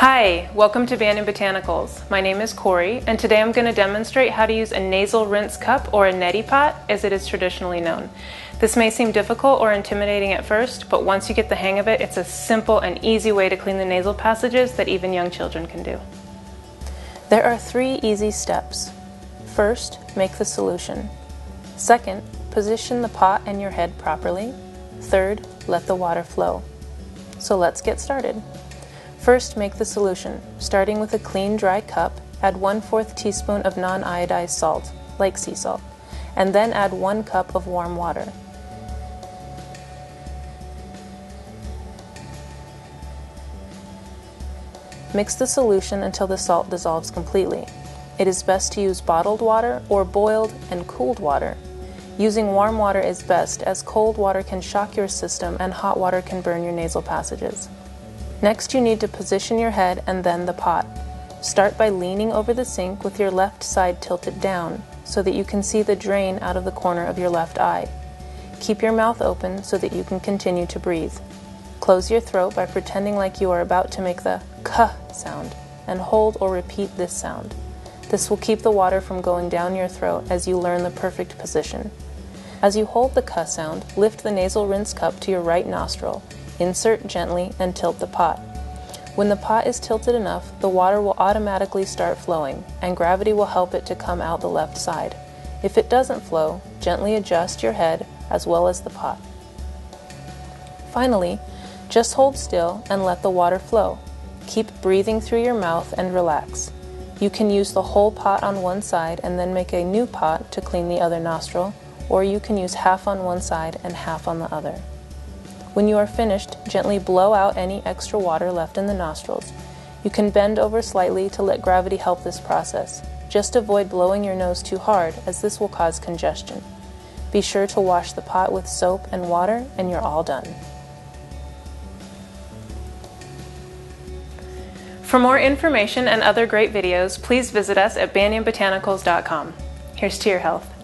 Hi, welcome to Banyan Botanicals. My name is Corey, and today I'm going to demonstrate how to use a nasal rinse cup or a neti pot as it is traditionally known. This may seem difficult or intimidating at first, but once you get the hang of it, it's a simple and easy way to clean the nasal passages that even young children can do. There are three easy steps. First, make the solution. Second, position the pot and your head properly. Third, let the water flow. So let's get started. First, make the solution. Starting with a clean, dry cup, add 1 4th teaspoon of non iodized salt, like sea salt, and then add 1 cup of warm water. Mix the solution until the salt dissolves completely. It is best to use bottled water or boiled and cooled water. Using warm water is best as cold water can shock your system and hot water can burn your nasal passages. Next, you need to position your head and then the pot. Start by leaning over the sink with your left side tilted down so that you can see the drain out of the corner of your left eye. Keep your mouth open so that you can continue to breathe. Close your throat by pretending like you are about to make the k sound and hold or repeat this sound. This will keep the water from going down your throat as you learn the perfect position. As you hold the k sound, lift the nasal rinse cup to your right nostril Insert gently and tilt the pot. When the pot is tilted enough, the water will automatically start flowing, and gravity will help it to come out the left side. If it doesn't flow, gently adjust your head as well as the pot. Finally, just hold still and let the water flow. Keep breathing through your mouth and relax. You can use the whole pot on one side and then make a new pot to clean the other nostril, or you can use half on one side and half on the other. When you are finished, gently blow out any extra water left in the nostrils. You can bend over slightly to let gravity help this process. Just avoid blowing your nose too hard, as this will cause congestion. Be sure to wash the pot with soap and water, and you're all done. For more information and other great videos, please visit us at banyanbotanicals.com. Here's to your health.